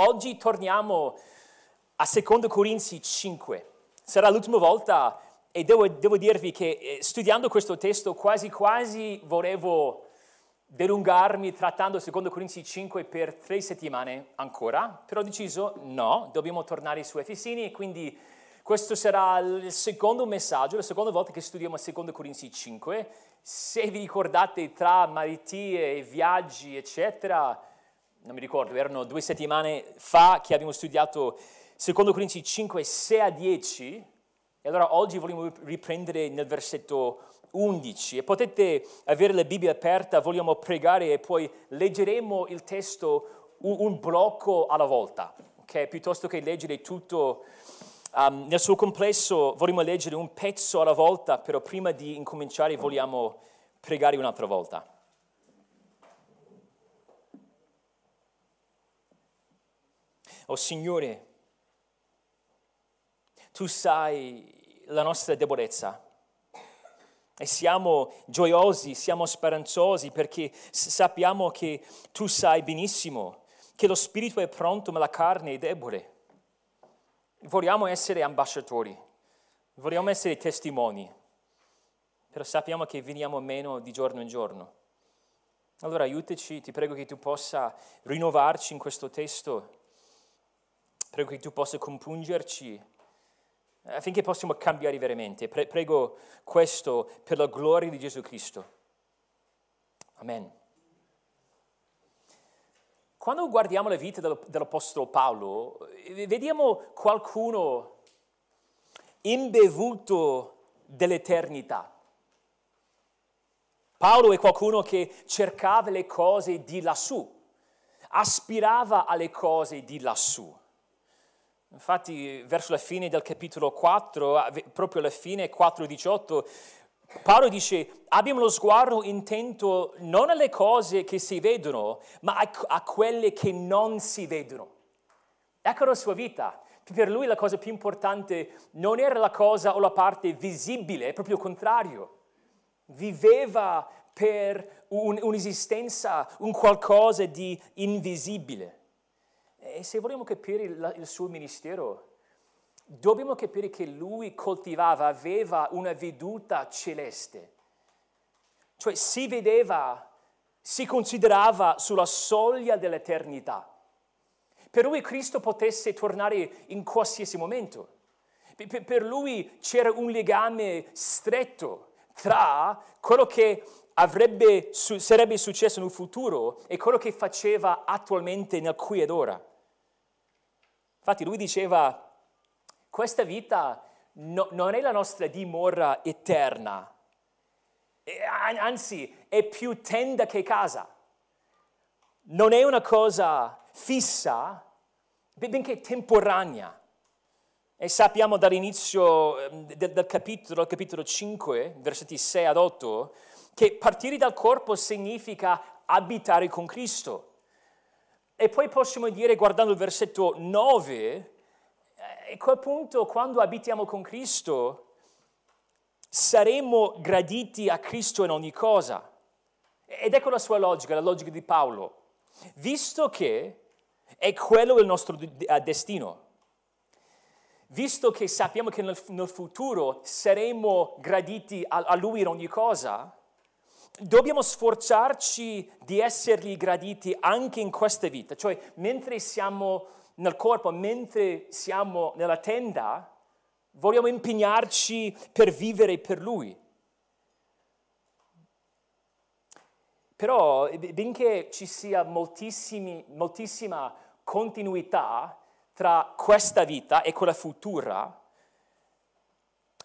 Oggi torniamo a 2 Corinzi 5. Sarà l'ultima volta e devo, devo dirvi che eh, studiando questo testo quasi quasi volevo delungarmi trattando 2 Corinzi 5 per tre settimane ancora, però ho deciso no, dobbiamo tornare su Efesini e quindi questo sarà il secondo messaggio, la seconda volta che studiamo 2 Corinzi 5. Se vi ricordate tra malattie, viaggi, eccetera, non mi ricordo, erano due settimane fa che abbiamo studiato secondo Corinzi 5, 6 a 10, e allora oggi vogliamo riprendere nel versetto 11 e potete avere la Bibbia aperta, vogliamo pregare e poi leggeremo il testo un, un blocco alla volta, ok? Piuttosto che leggere tutto um, nel suo complesso, vogliamo leggere un pezzo alla volta, però prima di incominciare vogliamo pregare un'altra volta. Oh Signore, tu sai la nostra debolezza e siamo gioiosi, siamo speranzosi perché sappiamo che tu sai benissimo che lo spirito è pronto ma la carne è debole. Vogliamo essere ambasciatori, vogliamo essere testimoni, però sappiamo che veniamo meno di giorno in giorno. Allora aiutaci, ti prego che tu possa rinnovarci in questo testo Prego che tu possa compungerci affinché possiamo cambiare veramente. Pre- prego questo per la gloria di Gesù Cristo. Amen. Quando guardiamo la vita dell'Apostolo Paolo, vediamo qualcuno imbevuto dell'eternità. Paolo è qualcuno che cercava le cose di lassù, aspirava alle cose di lassù. Infatti verso la fine del capitolo 4, proprio alla fine 4.18, Paolo dice abbiamo lo sguardo intento non alle cose che si vedono, ma a, a quelle che non si vedono. Ecco la sua vita. Per lui la cosa più importante non era la cosa o la parte visibile, è proprio il contrario. Viveva per un, un'esistenza, un qualcosa di invisibile. E se vogliamo capire il, il suo ministero, dobbiamo capire che lui coltivava, aveva una veduta celeste. Cioè si vedeva, si considerava sulla soglia dell'eternità. Per lui Cristo potesse tornare in qualsiasi momento. Per lui c'era un legame stretto tra quello che avrebbe, sarebbe successo nel futuro e quello che faceva attualmente nel qui ed ora. Infatti lui diceva, questa vita no, non è la nostra dimora eterna, anzi è più tenda che casa. Non è una cosa fissa, benché temporanea. E sappiamo dall'inizio ehm, del, del, capitolo, capitolo 5, versetti 6 ad 8, che partire dal corpo significa abitare con Cristo. E poi possiamo dire, guardando il versetto 9, eh, a quel punto, quando abitiamo con Cristo, saremo graditi a Cristo in ogni cosa. Ed ecco la sua logica, la logica di Paolo. Visto che è quello il nostro eh, destino, visto che sappiamo che nel, futuro saremo graditi a Lui in ogni cosa, dobbiamo sforzarci di essergli graditi anche in questa vita, cioè mentre siamo nel corpo, mentre siamo nella tenda, vogliamo impegnarci per vivere per Lui. Però, benché ci sia moltissima continuità tra questa vita e quella futura,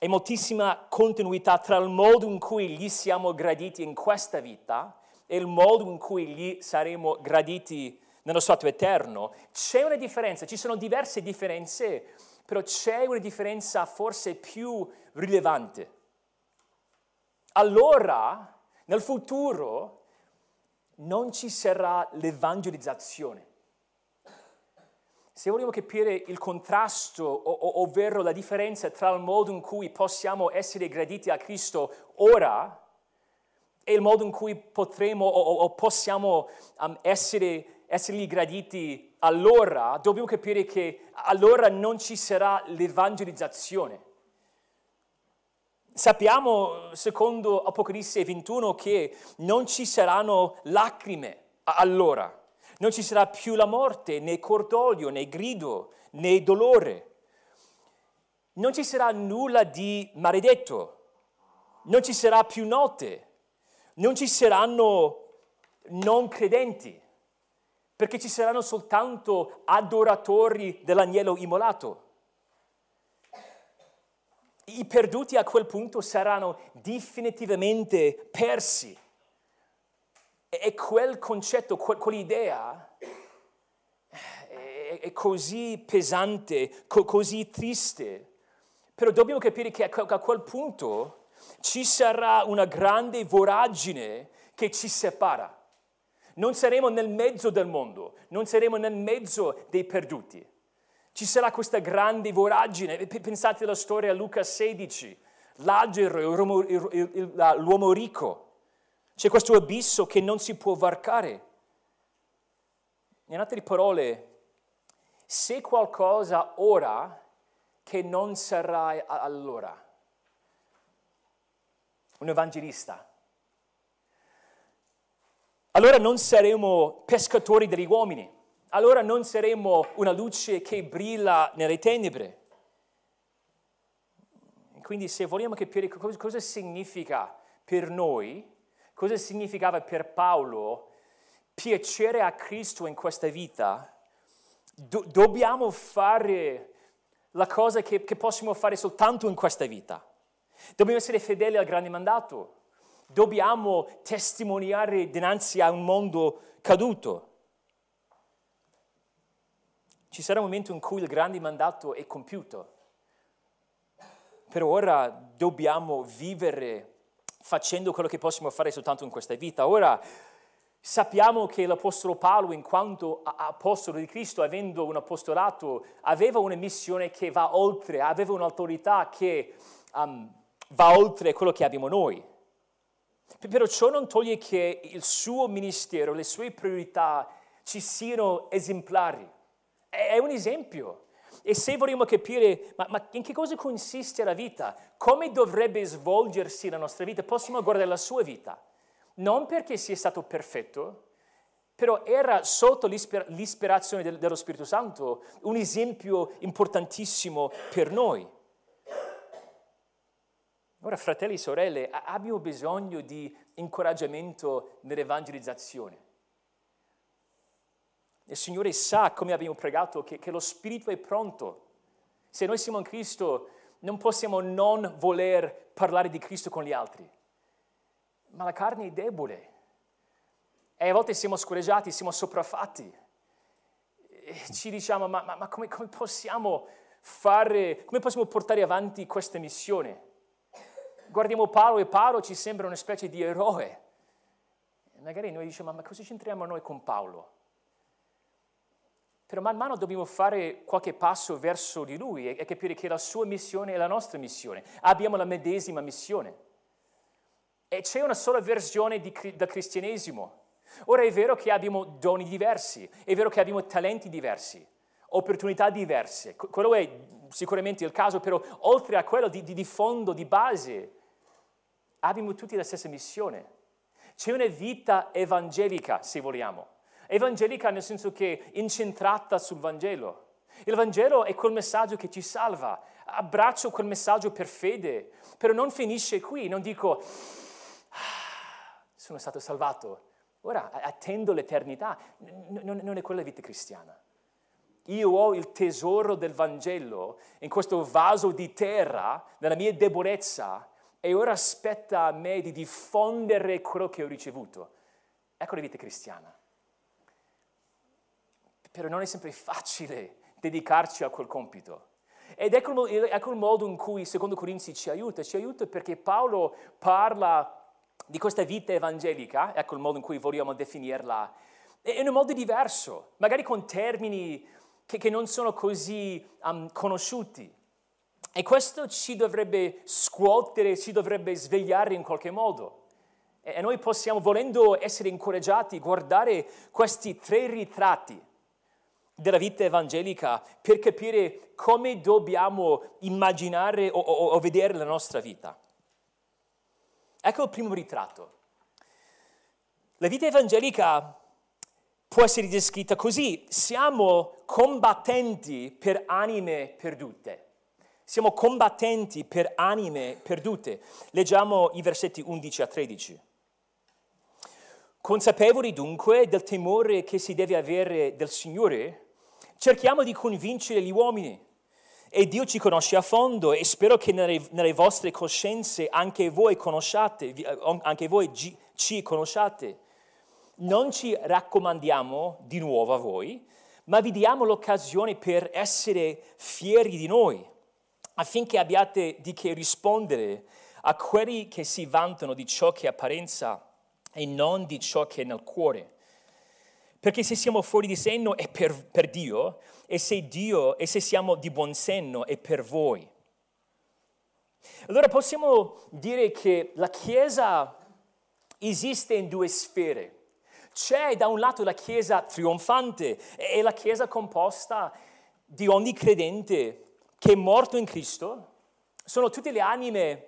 e moltissima continuità tra il modo in cui gli siamo graditi in questa vita e il modo in cui gli saremo graditi nello stato eterno. C'è una differenza, ci sono diverse differenze, però c'è una differenza forse più rilevante. Allora, nel futuro, non ci sarà l'evangelizzazione. Se vogliamo capire il contrasto, ovvero la differenza tra il modo in cui possiamo essere graditi a Cristo ora e il modo in cui potremo o, possiamo um, essere essergli graditi allora, dobbiamo capire che allora non ci sarà l'evangelizzazione. Sappiamo, secondo Apocalisse 21, che non ci saranno lacrime allora, non ci sarà più la morte, né cordoglio, né grido, né dolore. Non ci sarà nulla di maledetto, non ci sarà più notte, non ci saranno non credenti, perché ci saranno soltanto adoratori dell'agnello immolato. I perduti a quel punto saranno definitivamente persi. E quel concetto, quell'idea è così pesante, così triste. Però dobbiamo capire che a quel punto ci sarà una grande voragine che ci separa. Non saremo nel mezzo del mondo, non saremo nel mezzo dei perduti. Ci sarà questa grande voragine. Pensate alla storia a Luca 16, Lazzaro, l'uomo ricco. C'è questo abisso che non si può varcare. In altre parole, se qualcosa ora che non sarà allora. Un evangelista allora non saremo pescatori degli uomini, allora non saremo una luce che brilla nelle tenebre. Quindi se vogliamo capire cosa significa per noi, cosa significava per Paolo piacere a Cristo in questa vita, do- dobbiamo fare la cosa che, che possiamo fare soltanto in questa vita. Dobbiamo essere fedeli al grande mandato dobbiamo testimoniare dinanzi a un mondo caduto. Ci sarà un momento in cui il grande mandato è compiuto, però ora dobbiamo vivere facendo quello che possiamo fare soltanto in questa vita. Ora sappiamo che l'Apostolo Paolo, in quanto apostolo di Cristo, avendo un apostolato, aveva una missione che va oltre, aveva un'autorità che um, va oltre quello che abbiamo noi. Però ciò non toglie che il suo ministero, le sue priorità ci siano esemplari. È un esempio. E se vogliamo capire ma, ma, in che cosa consiste la vita, come dovrebbe svolgersi la nostra vita, possiamo guardare la sua vita. Non perché sia stato perfetto, però era sotto l'ispir- l'ispirazione del, dello Spirito Santo un esempio importantissimo per noi. Ora, fratelli e sorelle, abbiamo bisogno di incoraggiamento nell'evangelizzazione. Il Signore sa, come abbiamo pregato, che, che lo Spirito è pronto. Se noi siamo in Cristo, non possiamo non voler parlare di Cristo con gli altri. Ma la carne è debole. E a volte siamo scorreggiati, siamo sopraffatti. E ci diciamo, ma, ma, ma come, come possiamo fare, come possiamo portare avanti questa missione? guardiamo Paolo e Paolo ci sembra una specie di eroe. Magari noi diciamo, ma cosa c'entriamo noi con Paolo? Però man mano dobbiamo fare qualche passo verso di lui e, capire che la sua missione è la nostra missione. Abbiamo la medesima missione. E c'è una sola versione di, del cristianesimo. Ora è vero che abbiamo doni diversi, è vero che abbiamo talenti diversi, opportunità diverse. Quello è sicuramente il caso, però oltre a quello di, di, di fondo, di base, abbiamo tutti la stessa missione. C'è una vita evangelica, se vogliamo. Evangelica nel senso che incentrata sul Vangelo. Il Vangelo è quel messaggio che ci salva. Abbraccio quel messaggio per fede, però non finisce qui. Non dico, ah, sono stato salvato, ora attendo l'eternità. Non, è quella vita cristiana. Io ho il tesoro del Vangelo in questo vaso di terra, nella mia debolezza, e ora aspetta a me di diffondere quello che ho ricevuto. Ecco la vita cristiana. Però non è sempre facile dedicarci a quel compito. Ed ecco ecco il modo in cui, secondo Corinzi, ci aiuta. Ci aiuta perché Paolo parla di questa vita evangelica, ecco il modo in cui vogliamo definirla, in un modo diverso, magari con termini che, che non sono così um, conosciuti. E questo ci dovrebbe scuotere, ci dovrebbe svegliare in qualche modo. E noi possiamo, volendo essere incoraggiati, guardare questi tre ritratti della vita evangelica per capire come dobbiamo immaginare o, o, o vedere la nostra vita. Ecco il primo ritratto. La vita evangelica può essere descritta così. Siamo combattenti per anime perdute. Siamo combattenti per anime perdute. Leggiamo i versetti 11 a 13. Consapevoli dunque del temore che si deve avere del Signore, cerchiamo di convincere gli uomini. E Dio ci conosce a fondo e spero che nelle, nelle vostre coscienze anche voi conosciate, anche voi ci conosciate. Non ci raccomandiamo di nuovo a voi, ma vi diamo l'occasione per essere fieri di noi, affinché abbiate di che rispondere a quelli che si vantano di ciò che è apparenza e non di ciò che è nel cuore. Perché se siamo fuori di senno è per, per Dio e se Dio e se siamo di buon senno è per voi. Allora possiamo dire che la Chiesa esiste in due sfere. C'è da un lato la Chiesa trionfante e la Chiesa composta di ogni credente che è morto in Cristo. Sono tutte le anime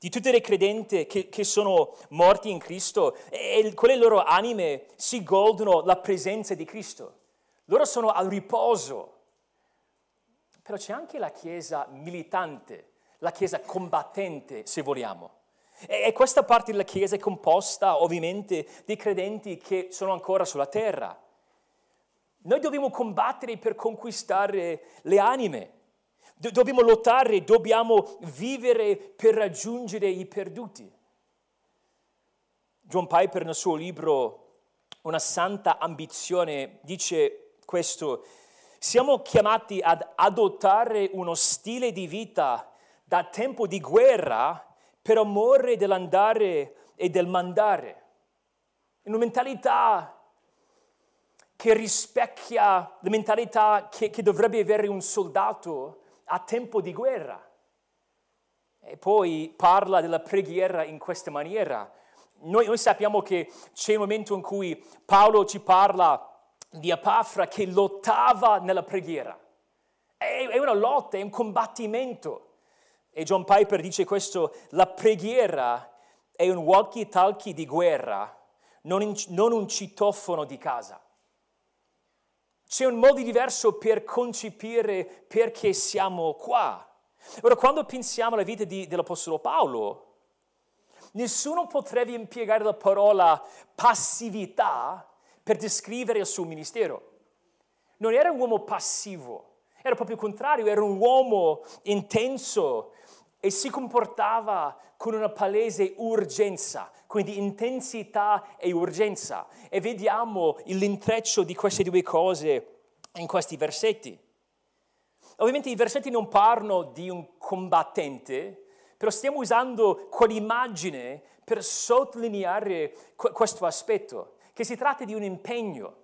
di tutte le credenti che, che sono morti in Cristo e quelle loro anime si godono la presenza di Cristo. Loro sono al riposo. Però c'è anche la Chiesa militante, la Chiesa combattente, se vogliamo. E questa parte della Chiesa è composta ovviamente di credenti che sono ancora sulla terra. Noi dobbiamo combattere per conquistare le anime. Dobbiamo lottare, dobbiamo vivere per raggiungere i perduti. John Piper nel suo libro Una santa ambizione dice questo, siamo chiamati ad adottare uno stile di vita da tempo di guerra per amore dell'andare e del mandare. Una mentalità che rispecchia la mentalità che, che dovrebbe avere un soldato a tempo di guerra. E poi parla della preghiera in questa maniera. Noi, noi sappiamo che c'è un momento in cui Paolo ci parla di Apafra che lottava nella preghiera. È, è una lotta, è un combattimento. E John Piper dice questo, la preghiera è un walkie-talkie di guerra, non, in, non un citofono di casa. C'è un modo diverso per concepire perché siamo qua. Ora, quando pensiamo alla vita di, dell'Apostolo Paolo, nessuno potrebbe impiegare la parola passività per descrivere il suo ministero. Non era un uomo passivo, era proprio il contrario, era un uomo intenso e si comportava con una palese urgenza, quindi intensità e urgenza. E vediamo l'intreccio di queste due cose in questi versetti. Ovviamente i versetti non parlano di un combattente, però stiamo usando quell'immagine per sottolineare questo aspetto, che si tratta di un impegno.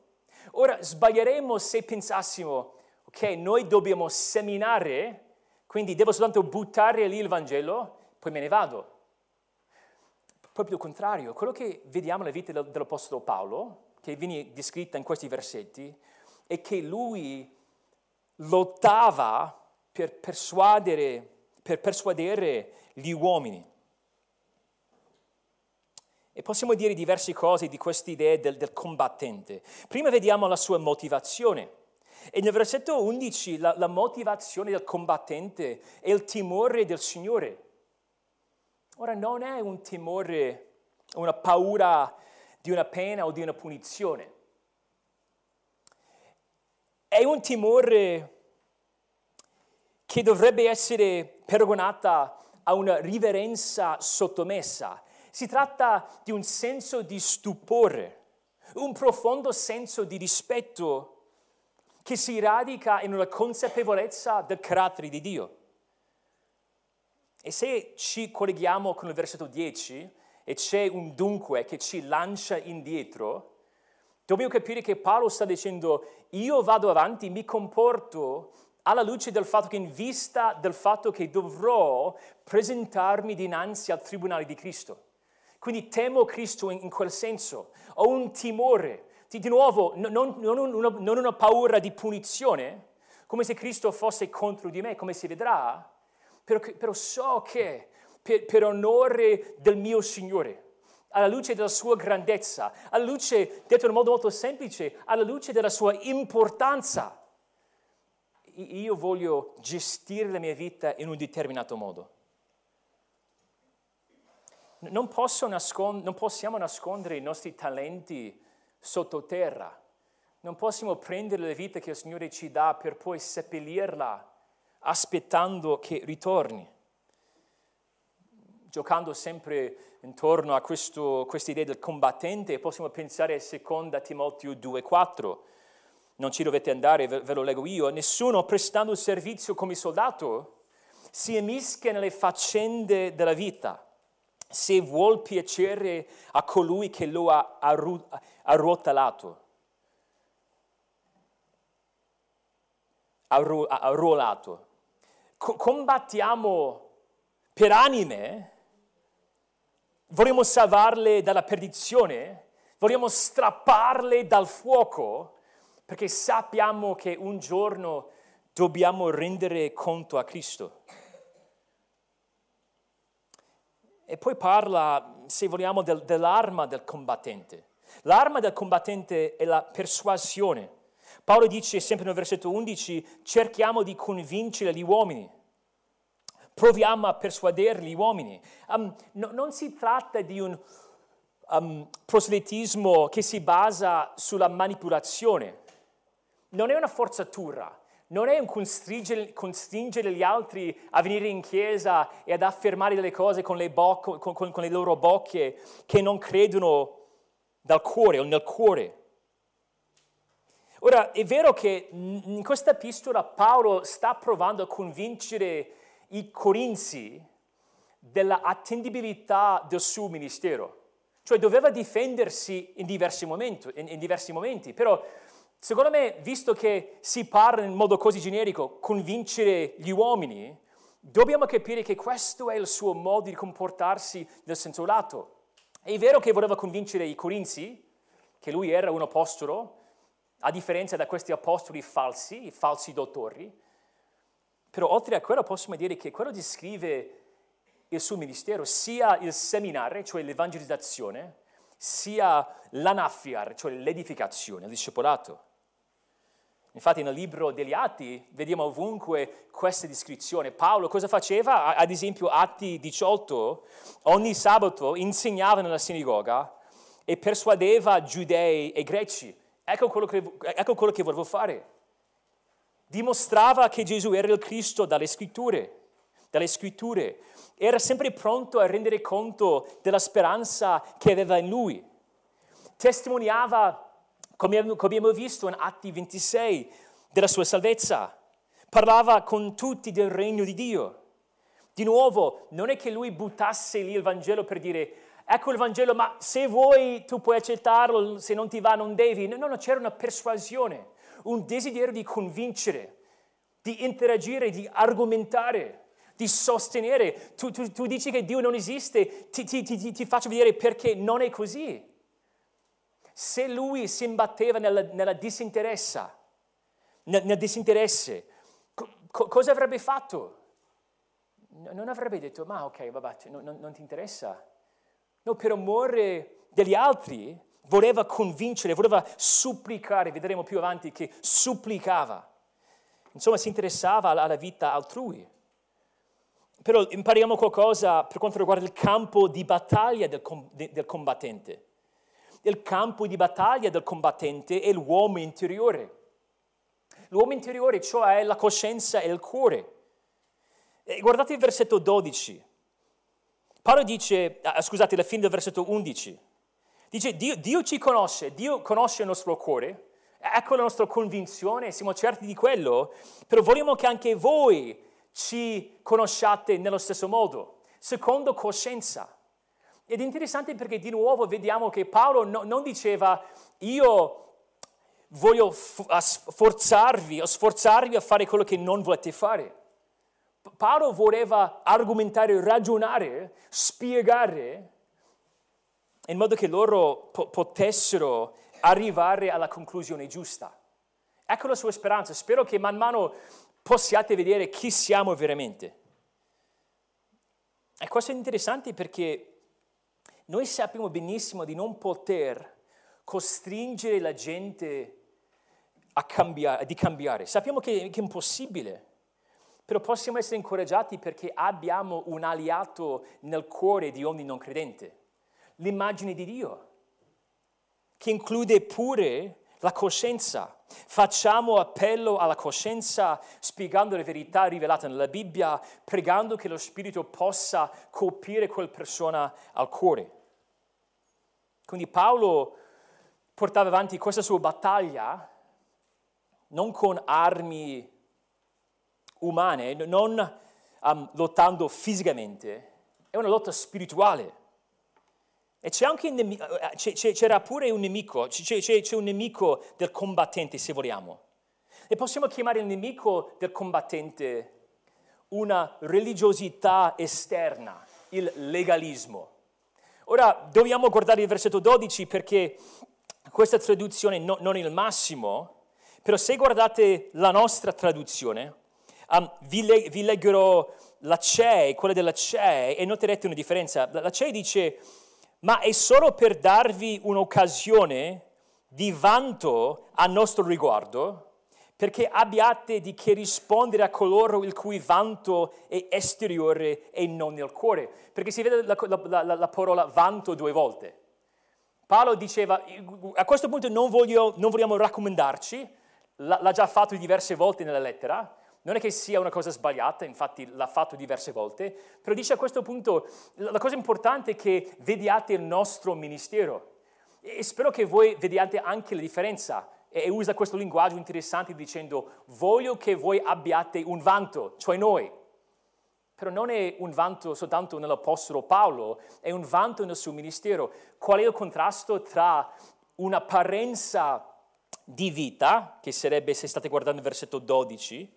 Ora sbaglieremmo se pensassimo, ok, noi dobbiamo seminare, quindi devo soltanto buttare lì il Vangelo, poi me ne vado proprio il contrario, quello che vediamo nella vita dell'Apostolo Paolo, che viene descritta in questi versetti, è che lui lottava per persuadere, per persuadere gli uomini. E possiamo dire diverse cose di questa idea del, del, combattente. Prima vediamo la sua motivazione. E nel versetto 11 la, la motivazione del combattente è il timore del Signore. Ora non è un timore, una paura di una pena o di una punizione. È un timore che dovrebbe essere paragonata a una riverenza sottomessa. Si tratta di un senso di stupore, un profondo senso di rispetto che si radica in una consapevolezza del carattere di Dio. E se ci colleghiamo con il versetto 10 e c'è un dunque che ci lancia indietro, dobbiamo capire che Paolo sta dicendo io vado avanti, mi comporto alla luce del fatto che in vista del fatto che dovrò presentarmi dinanzi al tribunale di Cristo. quindi temo Cristo in, in quel senso, ho un timore, di, di nuovo non, non, non, non una paura di punizione, come se Cristo fosse contro di me, come si vedrà, però, però so che per, per onore del mio Signore, alla luce della sua grandezza, alla luce, detto in modo molto semplice, alla luce della sua importanza, io voglio gestire la mia vita in un determinato modo. Non, nascond- non possiamo nascondere i nostri talenti sottoterra. Non possiamo prendere la vita che il Signore ci dà per poi seppellirla aspettando che ritorni. Giocando sempre intorno a questa idea del combattente, possiamo pensare a 2 Timoteo 2,4. Non ci dovete andare, ve, lo leggo io. Nessuno prestando servizio come soldato si immischia nelle faccende della vita se vuol piacere a colui che lo ha arruotalato, arruolato. Combattiamo per anime, vogliamo salvarle dalla perdizione, vogliamo strapparle dal fuoco, perché sappiamo che un giorno dobbiamo rendere conto a Cristo. E poi parla, se vogliamo, del, dell'arma del combattente. L'arma del combattente è la persuasione. Paolo dice sempre nel versetto 11, cerchiamo di convincere gli uomini, proviamo a persuadere gli uomini. Um, no, non si tratta di un um, proselitismo che si basa sulla manipolazione, non è una forzatura, non è un costringere, costringere, gli altri a venire in chiesa e ad affermare delle cose con le, bocco, con, con, con le loro bocche che non credono dal cuore o nel cuore. Ora, è vero che in questa epistola Paolo sta provando a convincere i corinzi dell'attendibilità del suo ministero, cioè doveva difendersi in diversi momenti, in, in diversi momenti però Secondo me, visto che si parla in modo così generico, convincere gli uomini, dobbiamo capire che questo è il suo modo di comportarsi nel senso lato. È vero che voleva convincere i corinzi che lui era un apostolo, a differenza da questi apostoli falsi, i falsi dottori, però oltre a quello possiamo dire che quello descrive il suo ministero, sia il seminare, cioè l'evangelizzazione, sia l'anafiar, cioè l'edificazione, il discepolato. Infatti nel libro degli Atti vediamo ovunque questa descrizione. Paolo cosa faceva? Ad esempio Atti 18, ogni sabato insegnava nella sinagoga e persuadeva giudei e greci. Ecco quello che, ecco quello che volevo fare. Dimostrava che Gesù era il Cristo dalle scritture, dalle scritture. Era sempre pronto a rendere conto della speranza che aveva in lui. Testimoniava come abbiamo visto in Atti 26, della sua salvezza. Parlava con tutti del regno di Dio. Di nuovo, non è che lui buttasse lì il Vangelo per dire, ecco il Vangelo, ma se vuoi tu puoi accettarlo, se non ti va non devi. No, no, c'era una persuasione, un desiderio di convincere, di interagire, di argomentare di sostenere. Tu, tu, tu, dici che Dio non esiste, ti, ti, ti, ti faccio vedere perché non è così se lui si imbatteva nella, nella disinteressa, nel, nel disinteresse, co- cosa avrebbe fatto? Non avrebbe detto, ma ok, vabbè, non, non, non ti interessa. No, per amore degli altri voleva convincere, voleva supplicare, vedremo più avanti che supplicava. Insomma, si interessava alla vita altrui. Però impariamo qualcosa per quanto riguarda il campo di battaglia del, del combattente il campo di battaglia del combattente è l'uomo interiore. L'uomo interiore, cioè la coscienza e il cuore. E guardate il versetto 12. Paolo dice, ah, scusate, la fine del versetto 11. Dice, Dio, Dio ci conosce, Dio conosce il nostro cuore, ecco la nostra convinzione, siamo certi di quello, però vogliamo che anche voi ci conosciate nello stesso modo, secondo coscienza. Ed è interessante perché di nuovo vediamo che Paolo no, non diceva io voglio forzarvi o sforzarvi a fare quello che non volete fare. Paolo voleva argomentare, ragionare, spiegare in modo che loro po- potessero arrivare alla conclusione giusta. Ecco la sua speranza. Spero che man mano possiate vedere chi siamo veramente. E questo è interessante perché noi sappiamo benissimo di non poter costringere la gente a cambiare, di cambiare. Sappiamo che, che è impossibile, però possiamo essere incoraggiati perché abbiamo un aliato nel cuore di ogni non credente, l'immagine di Dio, che include pure la coscienza. Facciamo appello alla coscienza spiegando le verità rivelate nella Bibbia, pregando che lo Spirito possa colpire quella persona al cuore. Quindi Paolo portava avanti questa sua battaglia non con armi umane, non um, lottando fisicamente, è una lotta spirituale. E anche nemico, c'era pure un nemico, c'è, un nemico del combattente se vogliamo. E possiamo chiamare il nemico del combattente una religiosità esterna, il legalismo. Ora dobbiamo guardare il versetto 12 perché questa traduzione no, non è il massimo, però se guardate la nostra traduzione, um, vi, le, vi, leggerò la CEI, quella della CEI, e noterete una differenza. La CEI dice ma è solo per darvi un'occasione di vanto a nostro riguardo, perché abbiate di che rispondere a coloro il cui vanto è esteriore e non nel cuore. Perché si vede la, la, la, la parola vanto due volte. Paolo diceva, a questo punto non, voglio, non vogliamo raccomandarci, l'ha già fatto diverse volte nella lettera, non è che sia una cosa sbagliata, infatti l'ha fatto diverse volte, però dice a questo punto la cosa importante è che vediate il nostro ministero e spero che voi vediate anche la differenza e usa questo linguaggio interessante dicendo voglio che voi abbiate un vanto, cioè noi. Però non è un vanto soltanto nell'Apostolo Paolo, è un vanto nel suo ministero. Qual è il contrasto tra un'apparenza di vita, che sarebbe, se state guardando il versetto 12,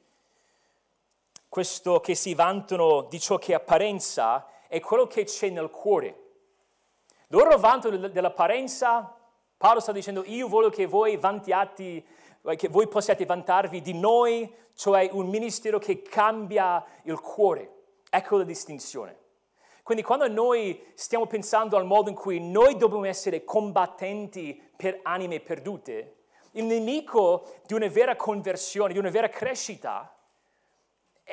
questo che si vantano di ciò che è apparenza è quello che c'è nel cuore. Loro vantano dell'apparenza, Paolo sta dicendo io voglio che voi vantiate, che voi possiate vantarvi di noi, cioè un ministero che cambia il cuore. Ecco la distinzione. Quindi quando noi stiamo pensando al modo in cui noi dobbiamo essere combattenti per anime perdute, il nemico di una vera conversione, di una vera crescita,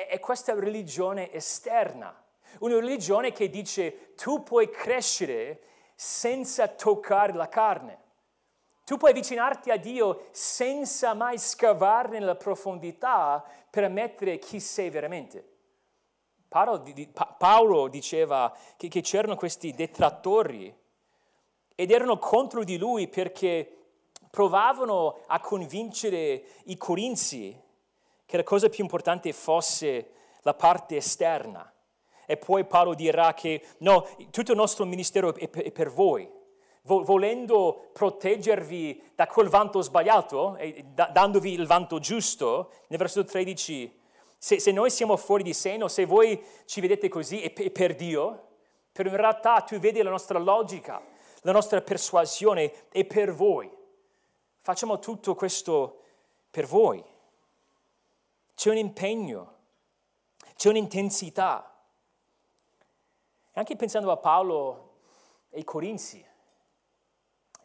è questa religione esterna, una religione che dice tu puoi crescere senza toccare la carne. Tu puoi avvicinarti a Dio senza mai scavare nella profondità per ammettere chi sei veramente. Paolo, diceva che, che c'erano questi detrattori ed erano contro di lui perché provavano a convincere i corinzi che la cosa più importante fosse la parte esterna. E poi Paolo dirà che no, tutto il nostro ministero è per voi. Volendo proteggervi da quel vanto sbagliato, dandovi il vanto giusto, nel versetto 13, se, se noi siamo fuori di seno, se voi ci vedete così, è per Dio, però in realtà tu vedi la nostra logica, la nostra persuasione è per voi. Facciamo tutto questo per voi c'è un impegno, c'è un'intensità. E anche pensando a Paolo e ai Corinzi,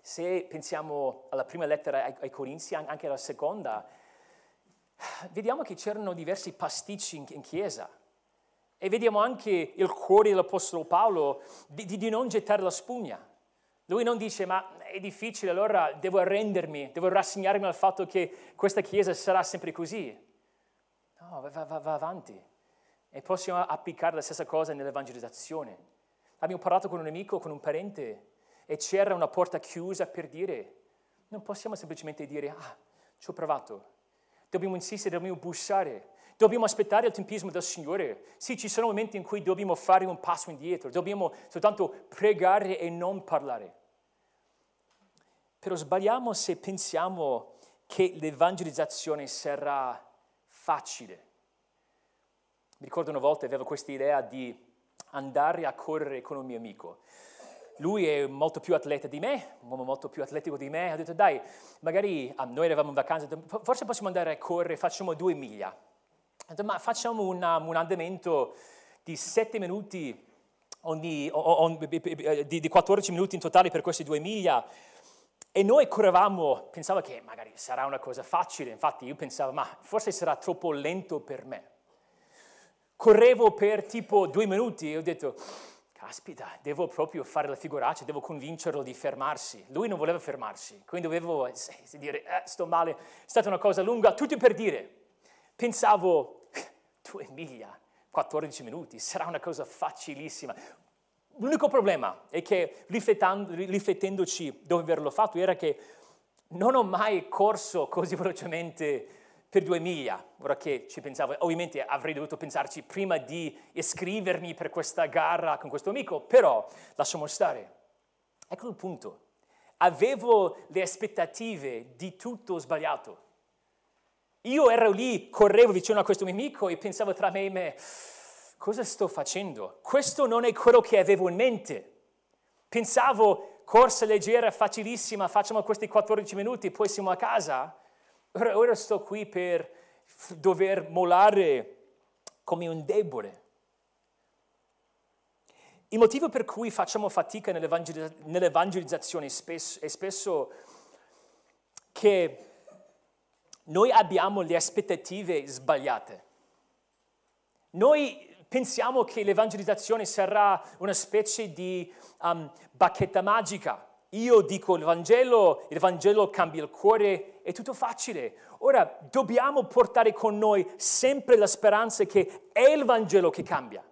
se pensiamo alla prima lettera ai, ai Corinzi, anche alla seconda, vediamo che c'erano diversi pasticci in, in chiesa. E vediamo anche il cuore dell'Apostolo Paolo di, di, di non gettare la spugna. Lui non dice, ma è difficile, allora devo arrendermi, devo rassegnarmi al fatto che questa chiesa sarà sempre così. No, va, va, va avanti. E possiamo applicare la stessa cosa nell'evangelizzazione. Abbiamo parlato con un amico, con un parente, e c'era una porta chiusa per dire, non possiamo semplicemente dire, ah, ci ho provato. Dobbiamo insistere, dobbiamo bussare, dobbiamo aspettare il tempismo del Signore. Sì, ci sono momenti in cui dobbiamo fare un passo indietro, dobbiamo soltanto pregare e non parlare. Però sbagliamo se pensiamo che l'evangelizzazione sarà facile. Mi ricordo una volta avevo questa idea di andare a correre con un mio amico. lui è molto più atleta di me, un uomo molto più atletico di me, ha detto dai, magari um, noi eravamo in vacanza, forse possiamo andare a correre, facciamo due miglia. Ha detto ma facciamo una, un andamento di sette minuti, ogni, ogni, di, di 14 minuti in totale per queste due miglia. E noi correvamo, pensavo che magari sarà una cosa facile, infatti io pensavo, ma forse sarà troppo lento per me. Correvo per tipo due minuti e ho detto, caspita, devo proprio fare la figuraccia, devo convincerlo di fermarsi. Lui non voleva fermarsi, quindi dovevo dire, eh, sto male, è stata una cosa lunga, tutto per dire. Pensavo, due miglia, 14 minuti, sarà una cosa facilissima. L'unico problema è che riflettendoci dopo averlo fatto era che non ho mai corso così velocemente per due miglia, ora che ci pensavo, ovviamente avrei dovuto pensarci prima di iscrivermi per questa gara con questo amico, però lasciamo stare. Ecco il punto. Avevo le aspettative di tutto sbagliato. Io ero lì, correvo vicino a questo mio amico e pensavo tra me e me, cosa sto facendo? Questo non è quello che avevo in mente. Pensavo, corsa leggera, facilissima, facciamo questi 14 minuti, poi siamo a casa. Ora, ora sto qui per dover mollare come un debole. Il motivo per cui facciamo fatica nell'evangelizzazione è spesso che noi abbiamo le aspettative sbagliate. Noi pensiamo che l'evangelizzazione sarà una specie di um, bacchetta magica. Io dico il Vangelo, il Vangelo cambia il cuore, è tutto facile. Ora dobbiamo portare con noi sempre la speranza che è il Vangelo che cambia.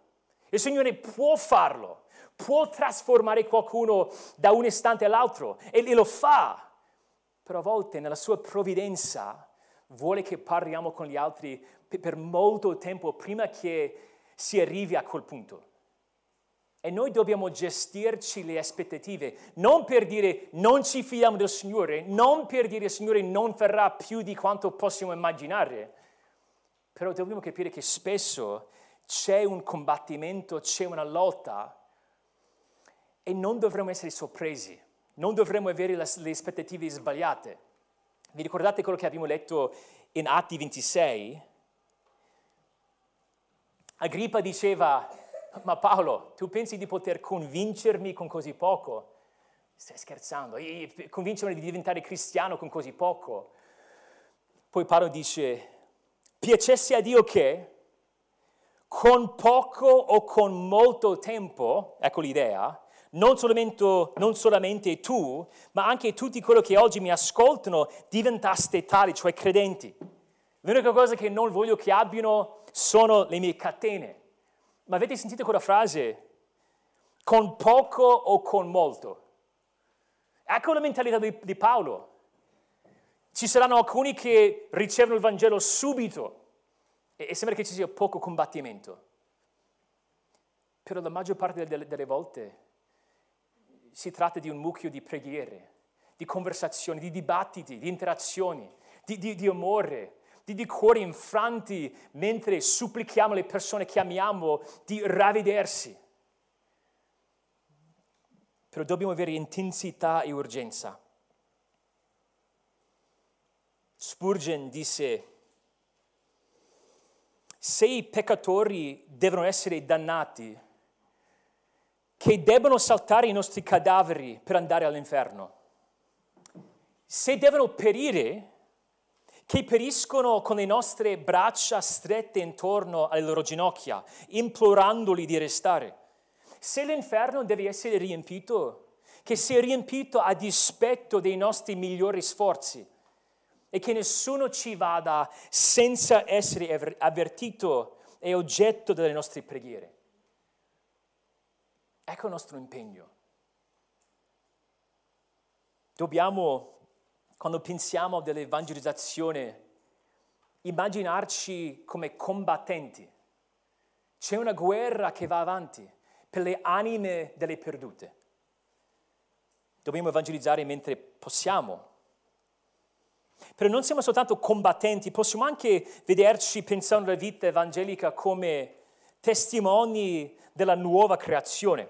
Il Signore può farlo, può trasformare qualcuno da un istante all'altro e lo fa. Però a volte nella sua provvidenza vuole che parliamo con gli altri per molto tempo prima che si arrivi a quel punto. E noi dobbiamo gestirci le aspettative, non per dire non ci fidiamo del Signore, non per dire il Signore non farà più di quanto possiamo immaginare, però dobbiamo capire che spesso c'è un combattimento, c'è una lotta e non dovremmo essere sorpresi, non dovremmo avere le aspettative sbagliate. Vi ricordate quello che abbiamo letto in Atti 26? Agrippa diceva, ma Paolo, tu pensi di poter convincermi con così poco? Stai scherzando, convincermi di diventare cristiano con così poco? Poi Paolo dice, piacesse a Dio che con poco o con molto tempo, ecco l'idea, non solamente, non solamente, tu, ma anche tutti quelli che oggi mi ascoltano diventaste tali, cioè credenti. L'unica cosa che non voglio che abbiano sono le mie catene. Ma avete sentito quella frase? Con poco o con molto? Ecco la mentalità di, di Paolo. Ci saranno alcuni che ricevono il Vangelo subito e, e sembra che ci sia poco combattimento. Però la maggior parte delle, delle volte si tratta di un mucchio di preghiere, di conversazioni, di dibattiti, di interazioni, di, di, di amore, di, di cuori infranti mentre supplichiamo le persone che amiamo di ravvedersi. Però dobbiamo avere intensità e urgenza. Spurgeon disse, se i peccatori devono essere dannati, che devono saltare i nostri cadaveri per andare all'inferno, se devono perire, che periscono con le nostre braccia strette intorno alle loro ginocchia, implorandoli di restare. Se l'inferno deve essere riempito, che sia riempito a dispetto dei nostri migliori sforzi e che nessuno ci vada senza essere avvertito e oggetto delle nostre preghiere. Ecco il nostro impegno. Dobbiamo quando pensiamo dell'evangelizzazione, immaginarci come combattenti. C'è una guerra che va avanti per le anime delle perdute. Dobbiamo evangelizzare mentre possiamo. Però non siamo soltanto combattenti, possiamo anche vederci pensando alla vita evangelica come testimoni della nuova creazione.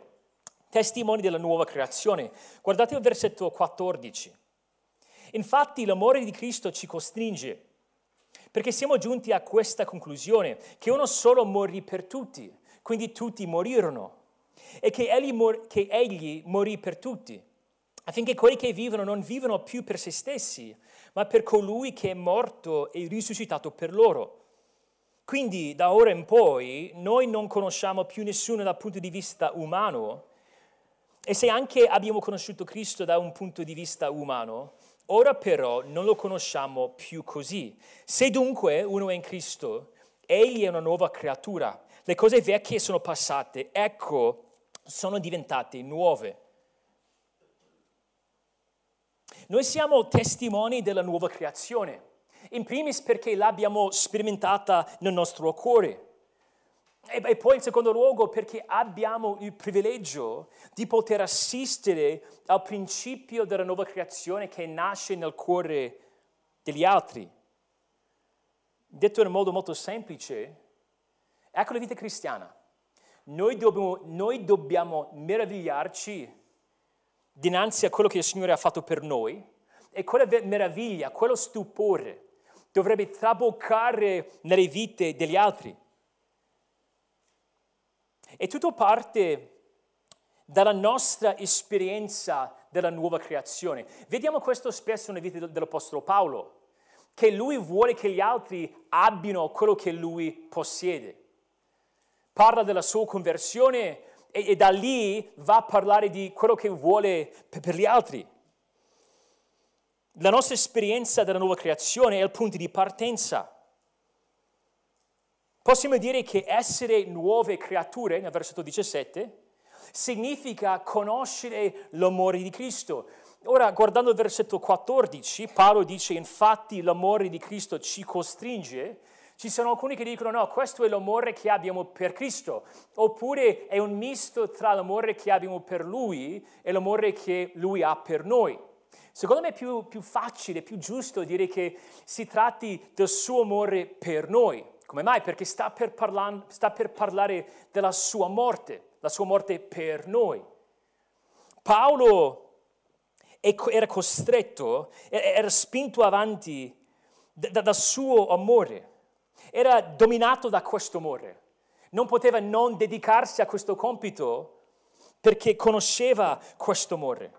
testimoni della nuova creazione. Guardate il versetto 14. Infatti l'amore di Cristo ci costringe, perché siamo giunti a questa conclusione, che uno solo morì per tutti, quindi tutti morirono, e che egli, mor- che egli morì per tutti, affinché quelli che vivono non vivano più per se stessi, ma per colui che è morto e risuscitato per loro. Quindi da ora in poi noi non conosciamo più nessuno dal punto di vista umano, e se anche abbiamo conosciuto Cristo da un punto di vista umano, ora però non lo conosciamo più così. Se dunque uno è in Cristo, egli è una nuova creatura. Le cose vecchie sono passate, ecco, sono diventate nuove. Noi siamo testimoni della nuova creazione, in primis perché l'abbiamo sperimentata nel nostro cuore e, poi in secondo luogo perché abbiamo il privilegio di poter assistere al principio della nuova creazione che nasce nel cuore degli altri. Detto in un modo molto semplice, ecco la vita cristiana. Noi dobbiamo, noi dobbiamo meravigliarci dinanzi a quello che il Signore ha fatto per noi e quella meraviglia, quello stupore dovrebbe traboccare nelle vite degli altri. E tutto parte dalla nostra esperienza della nuova creazione. Vediamo questo spesso nella vita dell'Apostolo Paolo, che lui vuole che gli altri abbiano quello che lui possiede. Parla della sua conversione e, e da lì va a parlare di quello che vuole per, per gli altri. La nostra esperienza della nuova creazione è il punto di partenza. Possiamo dire che essere nuove creature, nel versetto 17, significa conoscere l'amore di Cristo. Ora, guardando il versetto 14, Paolo dice, infatti l'amore di Cristo ci costringe. Ci sono alcuni che dicono, no, questo è l'amore che abbiamo per Cristo, oppure è un misto tra l'amore che abbiamo per Lui e l'amore che Lui ha per noi. Secondo me è più, più facile, più giusto dire che si tratti del suo amore per noi. Come mai? Perché sta per, parla- sta per parlare della sua morte, la sua morte per noi. Paolo era costretto, era spinto avanti dal suo amore, era dominato da questo amore. Non poteva non dedicarsi a questo compito perché conosceva questo amore.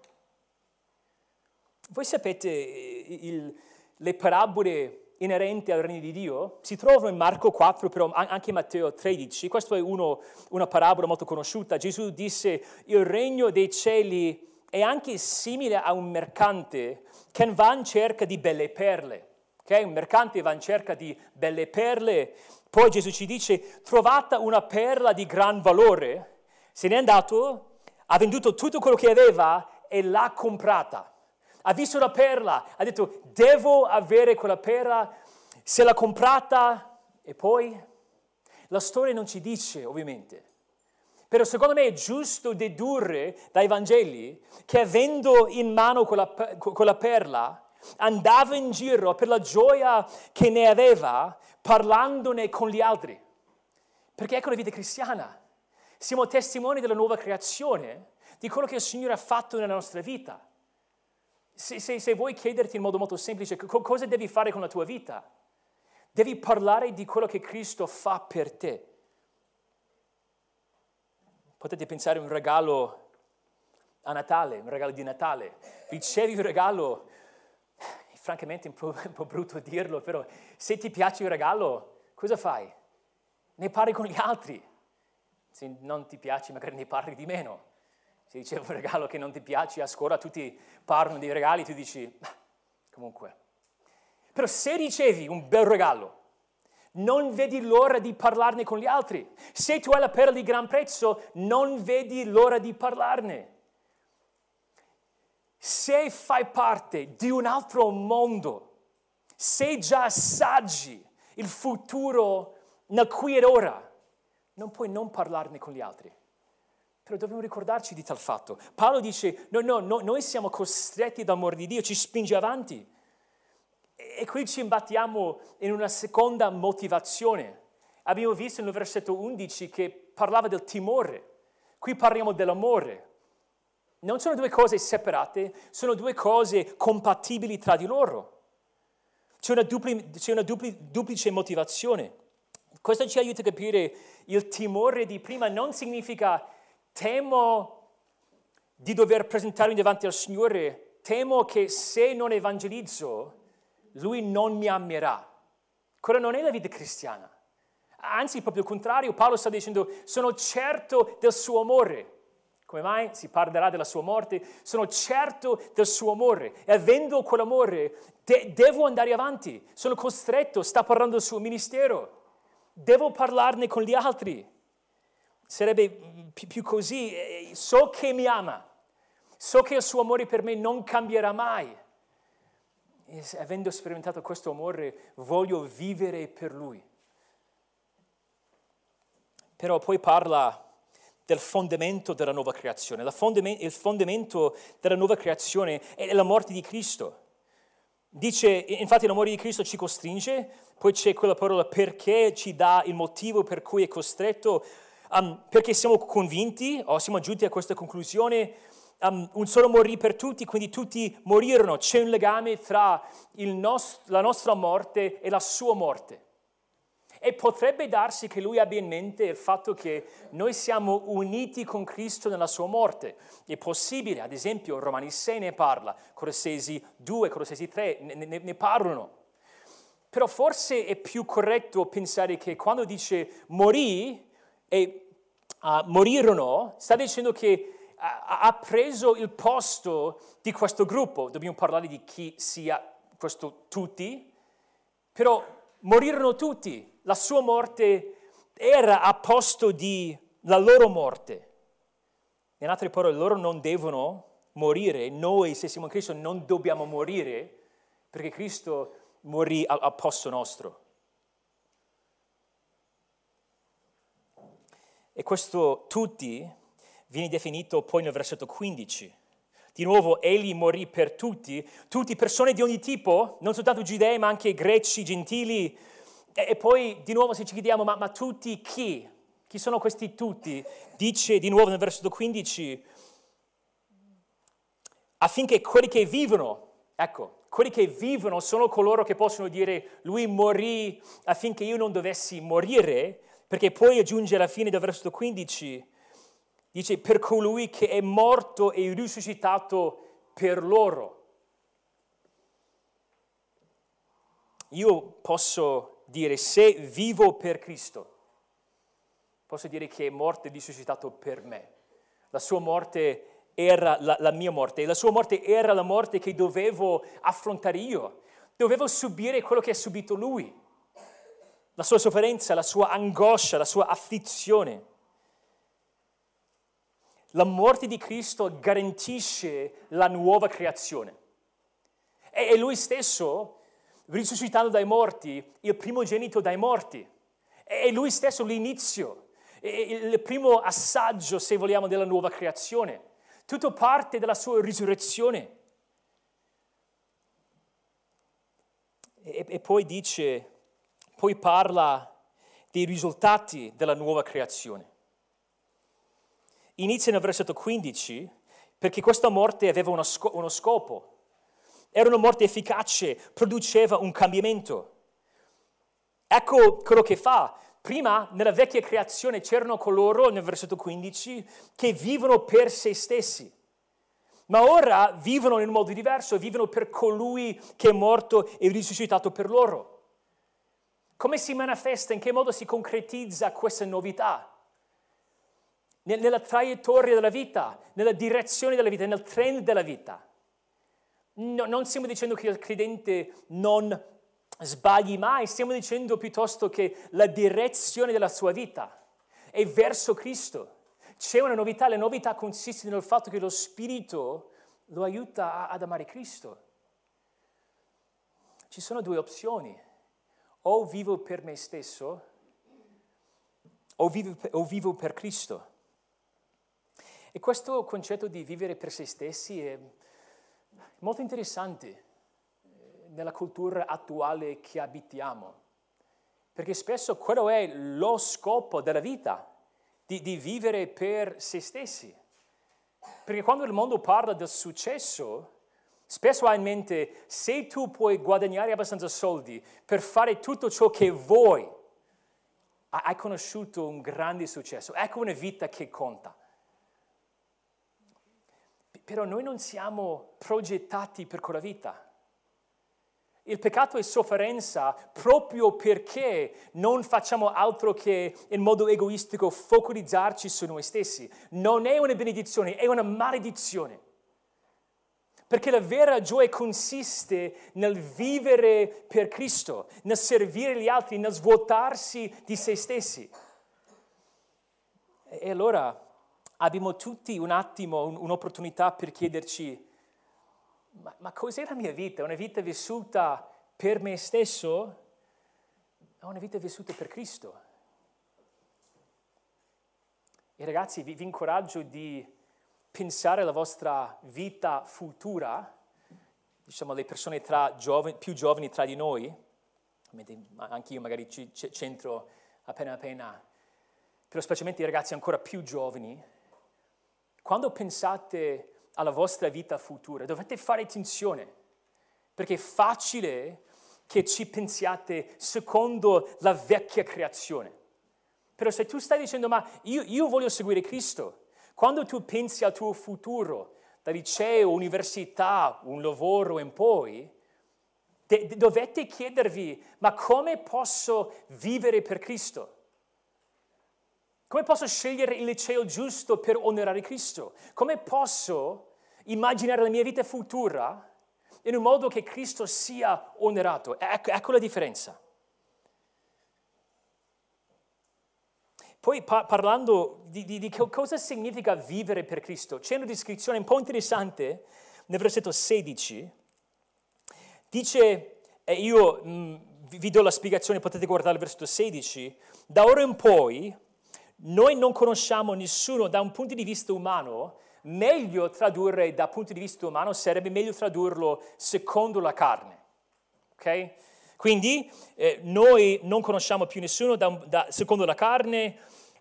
Voi sapete il, le parabole inerenti al regno di Dio si trovano in Marco 4, però anche in Matteo 13. Questa è uno, una parabola molto conosciuta. Gesù disse, il regno dei cieli è anche simile a un mercante che va in cerca di belle perle. Okay? Un mercante va in cerca di belle perle. Poi Gesù ci dice, trovata una perla di gran valore, se n'è andato, ha venduto tutto quello che aveva e l'ha comprata ha visto la perla, ha detto devo avere quella perla, se l'ha comprata e poi la storia non ci dice ovviamente. Però secondo me è giusto dedurre dai Vangeli che avendo in mano quella, quella perla andava in giro per la gioia che ne aveva parlandone con gli altri. Perché ecco la vita cristiana. Siamo testimoni della nuova creazione, di quello che il Signore ha fatto nella nostra vita. Se, se, se, vuoi chiederti in modo molto semplice co- cosa devi fare con la tua vita, devi parlare di quello che Cristo fa per te. Potete pensare a un regalo a Natale, un regalo di Natale. Ricevi un regalo, francamente è un po', brutto dirlo, però se ti piace il regalo, cosa fai? Ne parli con gli altri. Se non ti piace, magari ne parli di meno. Se riceve un regalo che non ti piace, a scuola tutti parlano di regali, tu dici, comunque. Però se ricevi un bel regalo, non vedi l'ora di parlarne con gli altri. Se tu hai la perla di gran prezzo, non vedi l'ora di parlarne. Se fai parte di un altro mondo, se già assaggi il futuro nel qui ed ora, non puoi non parlarne con gli altri. Però dobbiamo ricordarci di tal fatto. Paolo dice, no, no, no noi siamo costretti dall'amore di Dio, ci spinge avanti. E qui ci imbattiamo in una seconda motivazione. Abbiamo visto nel versetto 11 che parlava del timore. Qui parliamo dell'amore. Non sono due cose separate, sono due cose compatibili tra di loro. C'è una, dupli, c'è una dupli, duplice motivazione. Questo ci aiuta a capire il timore di prima non significa temo di dover presentarmi davanti al Signore, temo che se non evangelizzo, Lui non mi amerà. Quella non è la vita cristiana. Anzi, proprio il contrario, Paolo sta dicendo, sono certo del suo amore. Come mai? Si parlerà della sua morte. Sono certo del suo amore. E avendo quell'amore, de- devo andare avanti. Sono costretto, sta parlando del suo ministero. Devo parlarne con gli altri. Sarebbe più, così. Eh, so che mi ama. So che il suo amore per me non cambierà mai. E avendo sperimentato questo amore, voglio vivere per lui. Però poi parla del fondamento della nuova creazione. il fondamento della nuova creazione è la morte di Cristo. Dice, infatti l'amore di Cristo ci costringe, poi c'è quella parola perché ci dà il motivo per cui è costretto, um, perché siamo convinti, o siamo giunti a questa conclusione, um, un solo morì per tutti, quindi tutti morirono. C'è un legame tra nost- la nostra morte e la sua morte. E potrebbe darsi che lui abbia in mente il fatto che noi siamo uniti con Cristo nella sua morte. È possibile, ad esempio, Romani 6 ne parla, Colossesi 2, Colossesi 3 ne, ne, ne parlano. Però forse è più corretto pensare che quando dice morì e uh, morirono, sta dicendo che ha preso il posto di questo gruppo. Dobbiamo parlare di chi sia questo tutti, però morirono tutti la sua morte era a posto di la loro morte. In altre parole, loro non devono morire, noi se siamo in Cristo non dobbiamo morire perché Cristo morì al, al posto nostro. E questo tutti viene definito poi nel versetto 15. Di nuovo, egli morì per tutti, tutti persone di ogni tipo, non soltanto giudei, ma anche greci, gentili, e, poi di nuovo se ci chiediamo, ma, ma tutti chi? Chi sono questi tutti? Dice di nuovo nel versetto 15, affinché quelli che vivono, ecco, quelli che vivono sono coloro che possono dire lui morì affinché io non dovessi morire, perché poi aggiunge alla fine del versetto 15, dice per colui che è morto e risuscitato per loro. Io posso dire se vivo per Cristo, posso dire che è morto e risuscitato per me. La sua morte era la, la mia morte e la sua morte era la morte che dovevo affrontare io. Dovevo subire quello che ha subito lui, la sua sofferenza, la sua angoscia, la sua afflizione. La morte di Cristo garantisce la nuova creazione. E lui stesso risuscitando dai morti, il primogenito dai morti. È lui stesso l'inizio, il primo assaggio, se vogliamo, della nuova creazione. Tutto parte dalla sua risurrezione. E, e poi dice, poi parla dei risultati della nuova creazione. Inizia nel versetto 15 perché questa morte aveva uno, scopo era una morte efficace, produceva un cambiamento. Ecco quello che fa. Prima, nella vecchia creazione, c'erano coloro, nel versetto 15, che vivono per se stessi. Ma ora vivono in un modo diverso, vivono per colui che è morto e risuscitato per loro. Come si manifesta, in che modo si concretizza questa novità? Nella traiettoria della vita, nella direzione della vita, nel trend della vita. No, non stiamo dicendo che il credente non sbagli mai, stiamo dicendo piuttosto che la direzione della sua vita è verso Cristo. C'è una novità, la novità consiste nel fatto che lo Spirito lo aiuta ad amare Cristo. Ci sono due opzioni, o vivo per me stesso o vivo, o vivo per Cristo. E questo concetto di vivere per se stessi è molto interessante eh, nella cultura attuale che abitiamo, perché spesso quello è lo scopo della vita, di, di vivere per se stessi. Perché quando il mondo parla del successo, spesso ha in mente se tu puoi guadagnare abbastanza soldi per fare tutto ciò che vuoi, hai conosciuto un grande successo. Ecco una vita che conta. Però noi non siamo progettati per quella vita. Il peccato è sofferenza proprio perché non facciamo altro che in modo egoistico focalizzarci su noi stessi. Non è una benedizione, è una maledizione. Perché la vera gioia consiste nel vivere per Cristo, nel servire gli altri, nel svuotarsi di se stessi. E allora abbiamo tutti un attimo, un'opportunità per chiederci ma, ma cos'è la mia vita? Una vita vissuta per me stesso o una vita vissuta per Cristo? E ragazzi, vi, vi incoraggio di pensare alla vostra vita futura, diciamo le persone giovani, più giovani tra di noi, anche io magari ci, c'entro appena appena, però specialmente i ragazzi ancora più giovani, quando pensate alla vostra vita futura. Dovete fare attenzione, perché è facile che ci pensiate secondo la vecchia creazione. Però se tu stai dicendo, ma io, io voglio seguire Cristo, quando tu pensi al tuo futuro, da liceo, università, un lavoro in poi, de- dovete chiedervi, ma come posso vivere per Cristo? Come posso scegliere il liceo giusto per onorare Cristo? Come posso immaginare la mia vita futura in un modo che Cristo sia onorato? Ecco, ecco la differenza. Poi pa- parlando di, di, di, cosa significa vivere per Cristo, c'è una descrizione un po' interessante nel versetto 16. Dice, e io mh, mm, vi do la spiegazione, potete guardare il versetto 16, da ora in poi noi non conosciamo nessuno da un punto di vista umano, meglio tradurre dal punto di vista umano sarebbe meglio tradurlo secondo la carne. Okay? Quindi eh, noi non conosciamo più nessuno da, da, secondo la carne,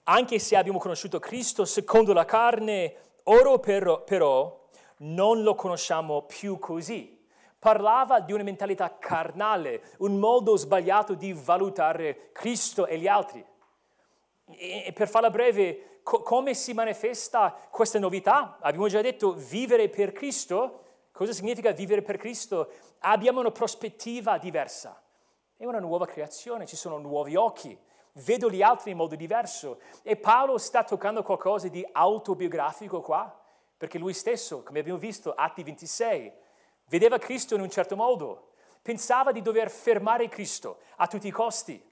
anche se abbiamo conosciuto Cristo secondo la carne, ora però, però non lo conosciamo più così. Parlava di una mentalità carnale, un modo sbagliato di valutare Cristo e gli altri. E per farla breve, co- come si manifesta questa novità? Abbiamo già detto vivere per Cristo. Cosa significa vivere per Cristo? Abbiamo una prospettiva diversa. È una nuova creazione, ci sono nuovi occhi. Vedo gli altri in modo diverso. E Paolo sta toccando qualcosa di autobiografico qua, perché lui stesso, come abbiamo visto, Atti 26, vedeva Cristo in un certo modo. Pensava di dover fermare Cristo a tutti i costi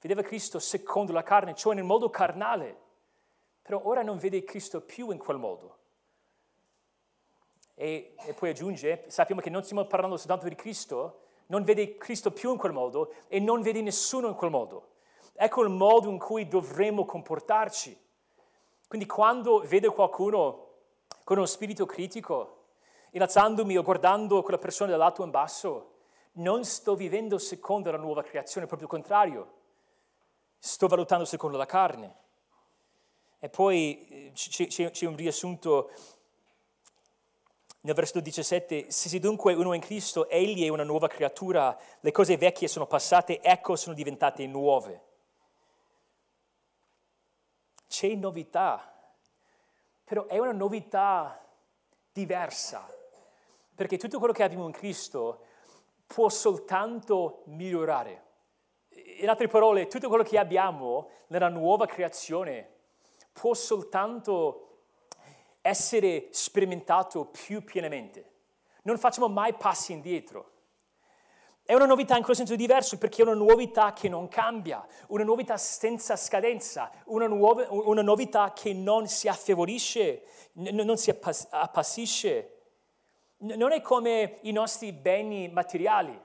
vedeva Cristo secondo la carne, cioè nel modo carnale, però ora non vede Cristo più in quel modo. E, e, poi aggiunge, sappiamo che non stiamo parlando soltanto di Cristo, non vede Cristo più in quel modo e non vede nessuno in quel modo. Ecco il modo in cui dovremmo comportarci. Quindi quando vedo qualcuno con uno spirito critico, innalzandomi o guardando quella persona dall'alto in basso, non sto vivendo secondo la nuova creazione, proprio il contrario sto valutando secondo la carne. E poi eh, c'è, un riassunto nel versetto 17, se dunque uno in Cristo, egli è una nuova creatura, le cose vecchie sono passate, ecco sono diventate nuove. C'è novità, però è una novità diversa, perché tutto quello che abbiamo in Cristo può soltanto migliorare in altre parole, tutto quello che abbiamo nella nuova creazione può soltanto essere sperimentato più pienamente. Non facciamo mai passi indietro. È una novità in quel senso diverso perché è una novità che non cambia, una novità senza scadenza, una, nuova, una novità che non si affievolisce, non si appassisce. Non è come i nostri beni materiali.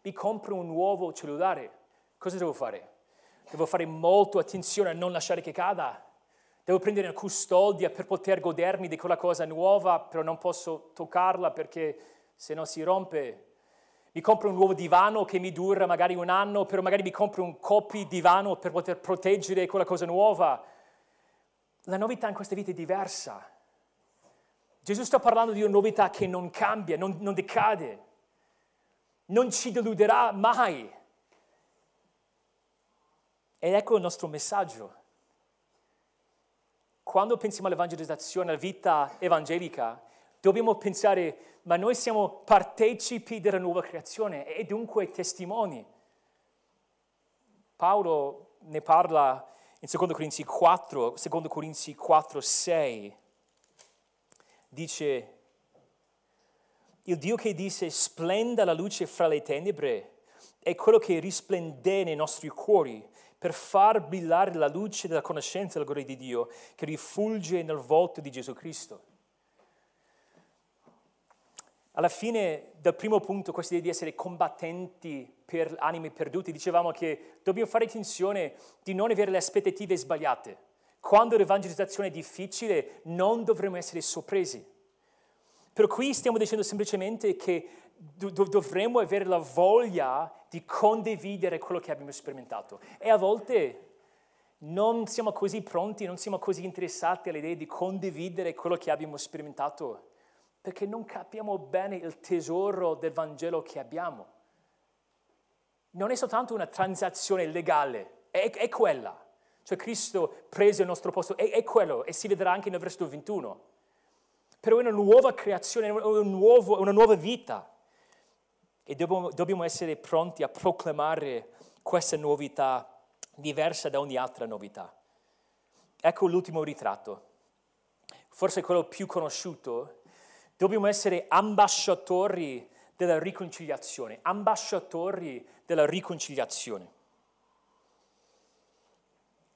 Mi compro un nuovo cellulare, Cosa devo fare? Devo fare molto attenzione a non lasciare che cada. Devo prendere una custodia per poter godermi di quella cosa nuova, però non posso toccarla perché se no si rompe. Mi compro un nuovo divano che mi dura magari un anno, però magari mi compro un copy divano per poter proteggere quella cosa nuova. La novità in questa vita è diversa. Gesù sta parlando di una novità che non cambia, non, non decade, non ci deluderà mai. Ed ecco il nostro messaggio. Quando pensiamo all'evangelizzazione, alla vita evangelica, dobbiamo pensare, ma noi siamo partecipi della nuova creazione e dunque testimoni. Paolo ne parla in 2 Corinzi 4, 2 Corinzi 4, 6. Dice, il Dio che disse splenda la luce fra le tenebre è quello che risplende nei nostri cuori per far brillare la luce della conoscenza della gloria di Dio che rifulge nel volto di Gesù Cristo. Alla fine del primo punto, questa idea di essere combattenti per anime perduti, dicevamo che dobbiamo fare attenzione di non avere le aspettative sbagliate. Quando l'evangelizzazione è difficile non dovremo essere sorpresi. Per cui stiamo dicendo semplicemente che dovremmo avere la voglia di condividere quello che abbiamo sperimentato. E a volte non siamo così pronti, non siamo così interessati all'idea di condividere quello che abbiamo sperimentato, perché non capiamo bene il tesoro del Vangelo che abbiamo. Non è soltanto una transazione legale, è, è quella. Cioè Cristo prese il nostro posto, è, è quello, e si vedrà anche nel versetto 21. Però è una nuova creazione, è una nuova vita e dobbiamo, dobbiamo essere pronti a proclamare questa novità diversa da ogni altra novità. Ecco l'ultimo ritratto, forse quello più conosciuto. Dobbiamo essere ambasciatori della riconciliazione, ambasciatori della riconciliazione.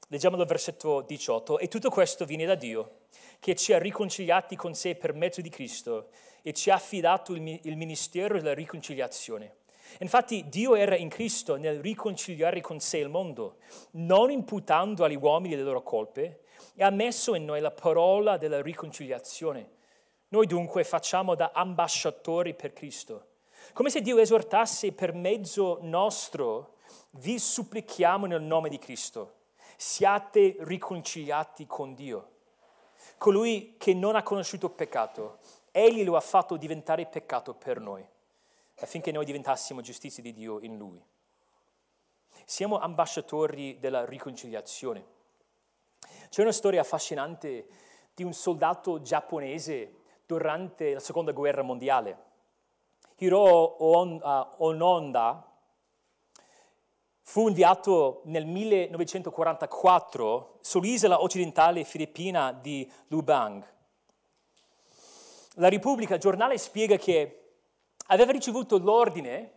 Leggiamo dal versetto 18, e tutto questo viene da Dio, che ci ha riconciliati con sé per mezzo di Cristo e ci ha affidato il, il ministero della riconciliazione. Infatti Dio era in Cristo nel riconciliare con sé il mondo, non imputando agli uomini le loro colpe, e ha messo in noi la parola della riconciliazione. Noi dunque facciamo da ambasciatori per Cristo. Come se Dio esortasse per mezzo nostro, vi supplichiamo nel nome di Cristo, siate riconciliati con Dio. Colui che non ha conosciuto peccato Egli lo ha fatto diventare peccato per noi, affinché noi diventassimo giustizia di Dio in Lui. Siamo ambasciatori della riconciliazione. C'è una storia affascinante di un soldato giapponese durante la seconda guerra mondiale. Hiro Ononda fu inviato nel 1944 sull'isola occidentale filippina di Lubang la Repubblica, il giornale, spiega che aveva ricevuto l'ordine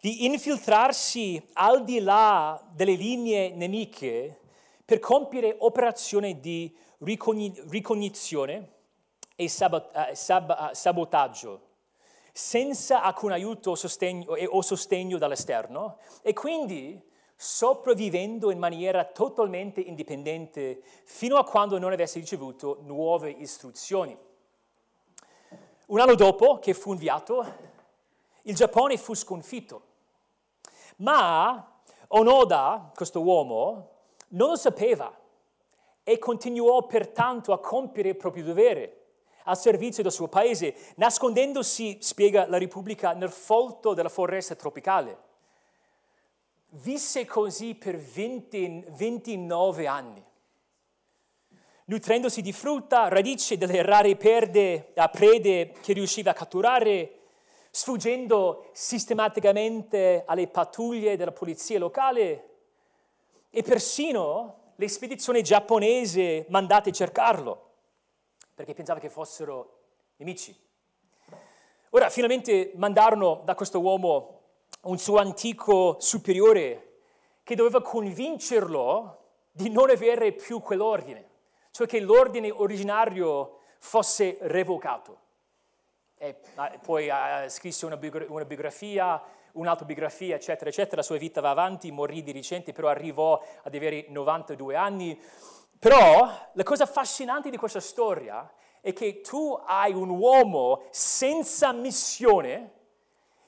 di infiltrarsi al di là delle linee nemiche per compiere operazioni di ricognizione e eh, sabotaggio senza alcun aiuto o sostegno, o sostegno dall'esterno e quindi sopravvivendo in maniera totalmente indipendente fino a quando non avesse ricevuto nuove istruzioni. Un anno dopo che fu inviato, il Giappone fu sconfitto. Ma Onoda, questo uomo, non lo sapeva e continuò pertanto a compiere il proprio dovere al servizio del suo paese, nascondendosi, spiega la Repubblica, nel folto della foresta tropicale. Visse così per 20, 29 anni nutrendosi di frutta, radici delle rare perde, prede che riusciva a catturare, sfuggendo sistematicamente alle pattuglie della polizia locale e persino le spedizioni giapponesi mandate a cercarlo, perché pensava che fossero nemici. Ora, finalmente mandarono da questo uomo un suo antico superiore che doveva convincerlo di non avere più quell'ordine cioè che l'ordine originario fosse revocato. E poi ha scritto una, biografia, un'autobiografia, eccetera, eccetera. La sua vita va avanti, morì di recente, però arrivò ad avere 92 anni. Però la cosa affascinante di questa storia è che tu hai un uomo senza missione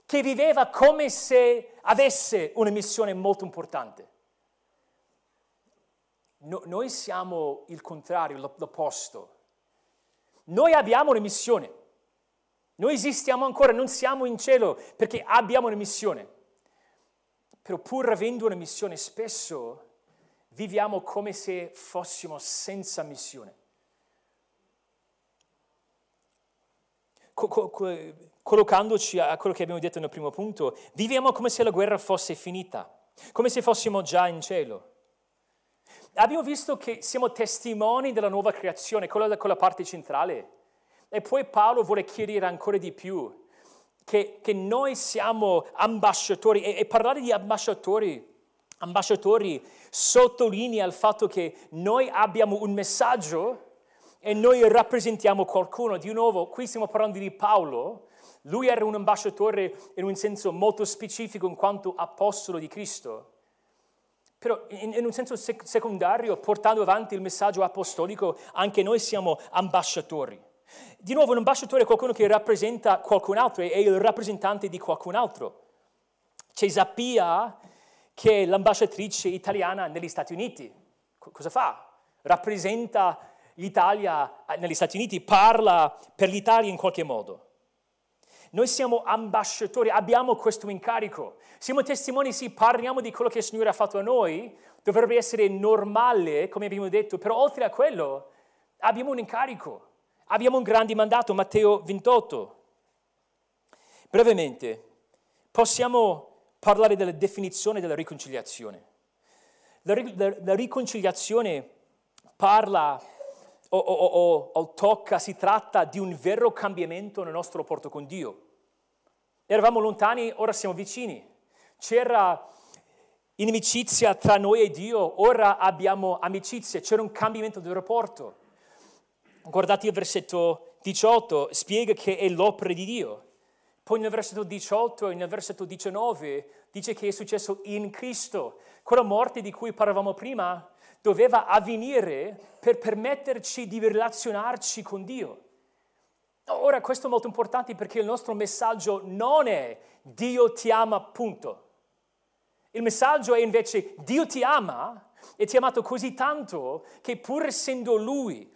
che viveva come se avesse una missione molto importante. No, noi siamo il contrario, l'opposto. Noi abbiamo una missione. Noi esistiamo ancora, non siamo in cielo perché abbiamo una missione. Però pur avendo una missione spesso viviamo come se fossimo senza missione. Co- co- collocandoci a quello che abbiamo detto nel primo punto, viviamo come se la guerra fosse finita, come se fossimo già in cielo. Abbiamo visto che siamo testimoni della nuova creazione, quella, quella parte centrale. E poi Paolo vuole chiarire ancora di più che, che noi siamo ambasciatori e, e parlare di ambasciatori ambasciatori sottolinea il fatto che noi abbiamo un messaggio e noi rappresentiamo qualcuno. Di nuovo, qui stiamo parlando di Paolo. Lui era un ambasciatore in un senso molto specifico in quanto apostolo di Cristo. Però in, un senso sec- secondario, portando avanti il messaggio apostolico, anche noi siamo ambasciatori. Di nuovo, un ambasciatore è qualcuno che rappresenta qualcun altro, è il rappresentante di qualcun altro. Cesapia che è l'ambasciatrice italiana negli Stati Uniti. cosa fa? Rappresenta l'Italia negli Stati Uniti, parla per l'Italia in qualche modo. Noi siamo ambasciatori, abbiamo questo incarico. Siamo testimoni, sì, parliamo di quello che il Signore ha fatto a noi, dovrebbe essere normale, come abbiamo detto, però oltre a quello abbiamo un incarico, abbiamo un grande mandato, Matteo 28. Brevemente, possiamo parlare della definizione della riconciliazione. La, la, la riconciliazione parla o, o, o, o, tocca, si tratta di un vero cambiamento nel nostro rapporto con Dio. Eravamo lontani, ora siamo vicini. C'era inimicizia tra noi e Dio, ora abbiamo amicizia, c'era un cambiamento del rapporto. Guardate il versetto 18, spiega che è l'opera di Dio. Poi nel versetto 18 e nel versetto 19 dice che è successo in Cristo. Quella morte di cui parlavamo prima doveva avvenire per permetterci di relazionarci con Dio. Ora questo è molto importante perché il nostro messaggio non è Dio ti ama, punto. Il messaggio è invece Dio ti ama e ti ha amato così tanto che pur essendo Lui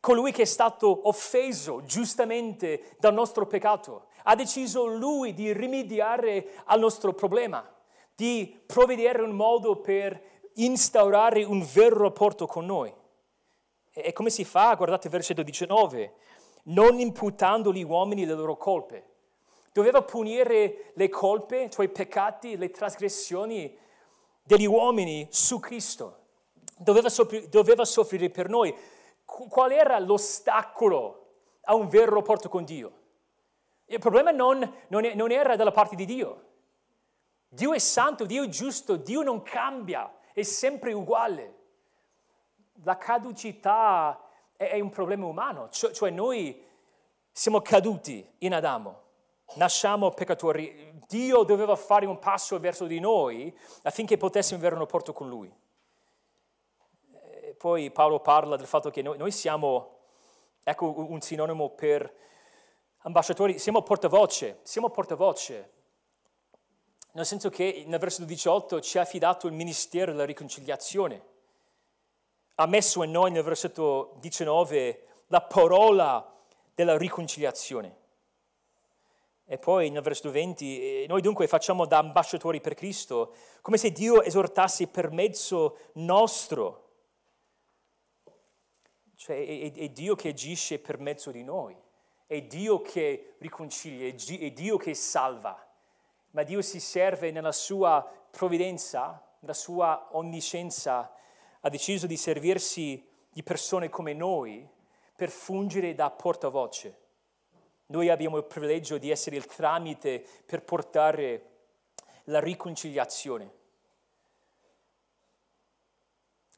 colui che è stato offeso giustamente dal nostro peccato, ha deciso lui di rimediare al nostro problema, di provvedere un modo per instaurare un vero rapporto con noi. E come si fa? Guardate il versetto 19, non imputando gli uomini le loro colpe. Doveva punire le colpe, cioè i peccati, le trasgressioni degli uomini su Cristo. Doveva soffrire, doveva soffrire per noi qual era l'ostacolo a un vero rapporto con Dio? Il problema non, non, non, era dalla parte di Dio. Dio è santo, Dio è giusto, Dio non cambia, è sempre uguale. La caducità è, un problema umano, cioè, cioè noi siamo caduti in Adamo, nasciamo peccatori. Dio doveva fare un passo verso di noi affinché potessimo avere un rapporto con Lui poi Paolo parla del fatto che noi siamo, ecco un sinonimo per ambasciatori, siamo portavoce, siamo portavoce, nel senso che nel versetto 18 ci ha affidato il ministero della riconciliazione, ha messo in noi nel versetto 19 la parola della riconciliazione. E poi nel versetto 20, noi dunque facciamo da ambasciatori per Cristo, come se Dio esortasse per mezzo nostro. Cioè è, è, Dio che agisce per mezzo di noi, è Dio che riconcilia, è Dio che salva, ma Dio si serve nella sua provvidenza, nella sua onniscienza, ha deciso di servirsi di persone come noi per fungere da portavoce. Noi abbiamo il privilegio di essere il tramite per portare la riconciliazione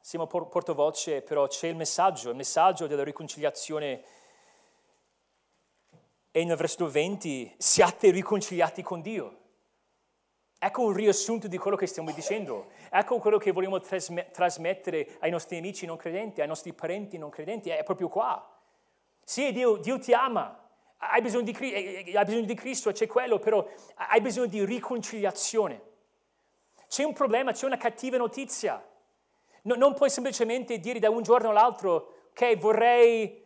siamo portavoce, però c'è il messaggio, il messaggio della riconciliazione e nel versetto 20 siate riconciliati con Dio. Ecco un riassunto di quello che stiamo dicendo, ecco quello che vogliamo trasmettere ai nostri amici non credenti, ai nostri parenti non credenti, è proprio qua. Sì, Dio, Dio ti ama, hai bisogno, di, hai bisogno di Cristo, c'è quello, però hai bisogno di riconciliazione. C'è un problema, c'è una cattiva notizia. No, non puoi semplicemente dire da un giorno all'altro, ok, vorrei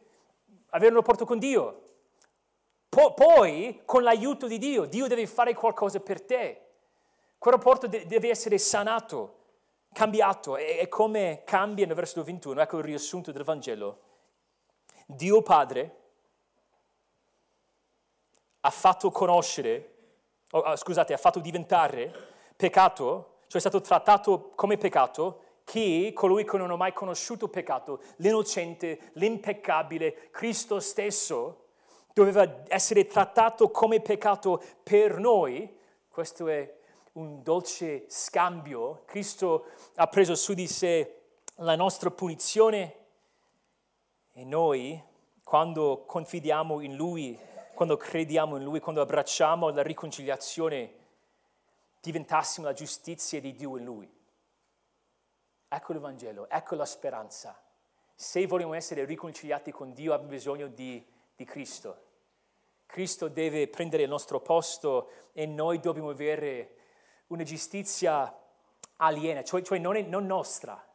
avere un rapporto con Dio. Po- poi, con l'aiuto di Dio, Dio deve fare qualcosa per te. Quel rapporto de- deve essere sanato, cambiato. E-, e come cambia nel versetto 21, ecco il riassunto del Vangelo. Dio Padre ha fatto conoscere, oh, scusate, ha fatto diventare peccato, cioè è stato trattato come peccato, chi, colui che non ha mai conosciuto peccato, l'innocente, l'impeccabile, Cristo stesso, doveva essere trattato come peccato per noi. Questo è un dolce scambio. Cristo ha preso su di sé la nostra punizione e noi, quando confidiamo in Lui, quando crediamo in Lui, quando abbracciamo la riconciliazione, diventassimo la giustizia di Dio in Lui. Ecco il Vangelo, ecco la speranza. Se vogliamo essere riconciliati con Dio abbiamo bisogno di, di Cristo. Cristo deve prendere il nostro posto e noi dobbiamo avere una giustizia aliena, cioè, cioè non, è, non nostra.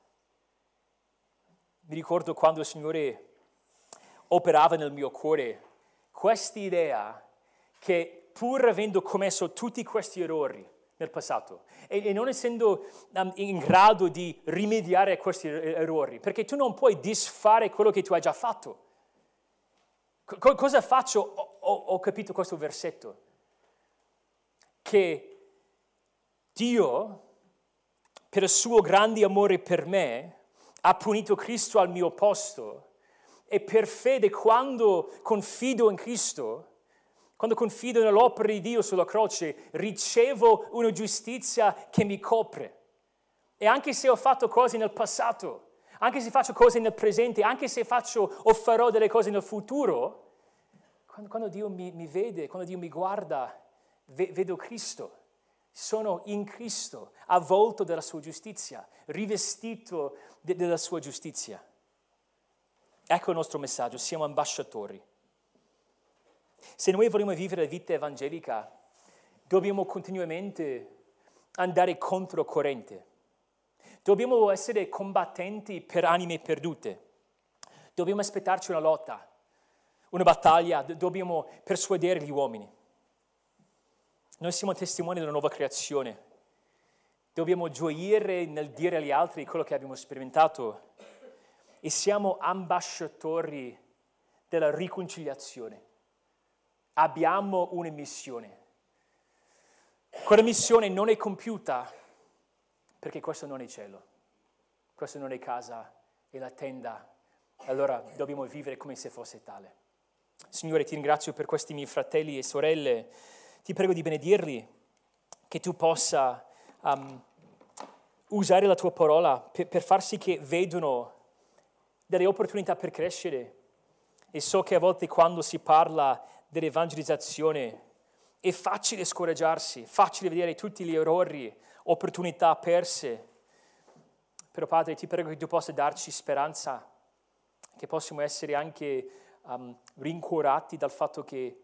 Mi ricordo quando il Signore operava nel mio cuore questa idea che pur avendo commesso tutti questi errori nel passato e, e non essendo um, in grado di rimediare a questi er-, errori, perché tu non puoi disfare quello che tu hai già fatto. Co- cosa faccio? Ho, ho, ho capito questo versetto, che Dio, per il suo grande amore per me, ha punito Cristo al mio posto e per fede quando confido in Cristo, quando confido nell'opera di Dio sulla croce, ricevo una giustizia che mi copre. E anche se ho fatto cose nel passato, anche se faccio cose nel presente, anche se faccio o farò delle cose nel futuro, quando, quando Dio mi, mi, vede, quando Dio mi guarda, ve, vedo Cristo. Sono in Cristo, avvolto dalla sua giustizia, rivestito de, della sua giustizia. Ecco il nostro messaggio, siamo ambasciatori. Se noi vogliamo vivere la vita evangelica, dobbiamo continuamente andare contro corrente. Dobbiamo essere combattenti per anime perdute. Dobbiamo aspettarci una lotta, una battaglia, dobbiamo persuadere gli uomini. Noi siamo testimoni della nuova creazione. Dobbiamo gioire nel dire agli altri quello che abbiamo sperimentato e siamo ambasciatori della riconciliazione. Abbiamo una missione. Quella missione non è compiuta perché questo non è cielo, questo non è casa, è la tenda. Allora dobbiamo vivere come se fosse tale. Signore, ti ringrazio per questi miei fratelli e sorelle. Ti prego di benedirli, che tu possa um, usare la tua parola per, per far sì che vedano delle opportunità per crescere. E so che a volte quando si parla dell'evangelizzazione è facile scoraggiarsi, facile vedere tutti gli errori, opportunità perse. Però Padre, ti prego che tu possa darci speranza, che possiamo essere anche um, rincuorati dal fatto che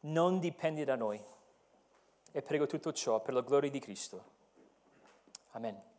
non dipende da noi. E prego tutto ciò per la gloria di Cristo. Amen.